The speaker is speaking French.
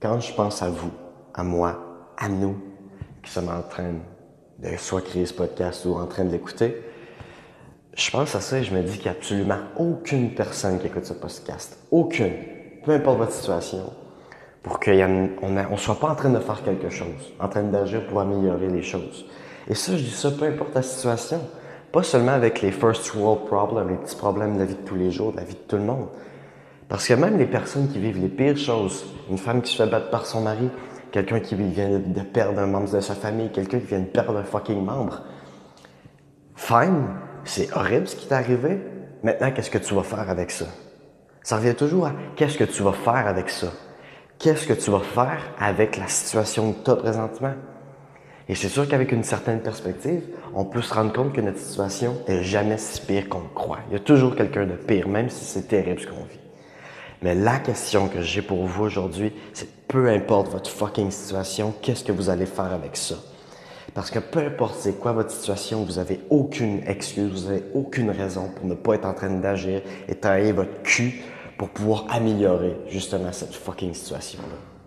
quand je pense à vous, à moi, à nous, qui sommes en train de soit créer ce podcast ou en train de l'écouter, je pense à ça et je me dis qu'il n'y a absolument aucune personne qui écoute ce podcast. Aucune. Peu importe votre situation. Pour qu'on ne soit pas en train de faire quelque chose, en train d'agir pour améliorer les choses. Et ça, je dis ça, peu importe la situation. Pas seulement avec les first world problems, les petits problèmes de la vie de tous les jours, de la vie de tout le monde. Parce que même les personnes qui vivent les pires choses, une femme qui se fait battre par son mari, quelqu'un qui vient de perdre un membre de sa famille, quelqu'un qui vient de perdre un fucking membre. Fine, c'est horrible ce qui t'est arrivé. Maintenant, qu'est-ce que tu vas faire avec ça? Ça revient toujours à qu'est-ce que tu vas faire avec ça? Qu'est-ce que tu vas faire avec la situation que tu as présentement? Et c'est sûr qu'avec une certaine perspective, on peut se rendre compte que notre situation est jamais si pire qu'on le croit. Il y a toujours quelqu'un de pire, même si c'est terrible ce qu'on vit. Mais la question que j'ai pour vous aujourd'hui, c'est peu importe votre fucking situation, qu'est-ce que vous allez faire avec ça? Parce que peu importe c'est quoi votre situation, vous avez aucune excuse, vous avez aucune raison pour ne pas être en train d'agir et tailler votre cul pour pouvoir améliorer justement cette fucking situation-là.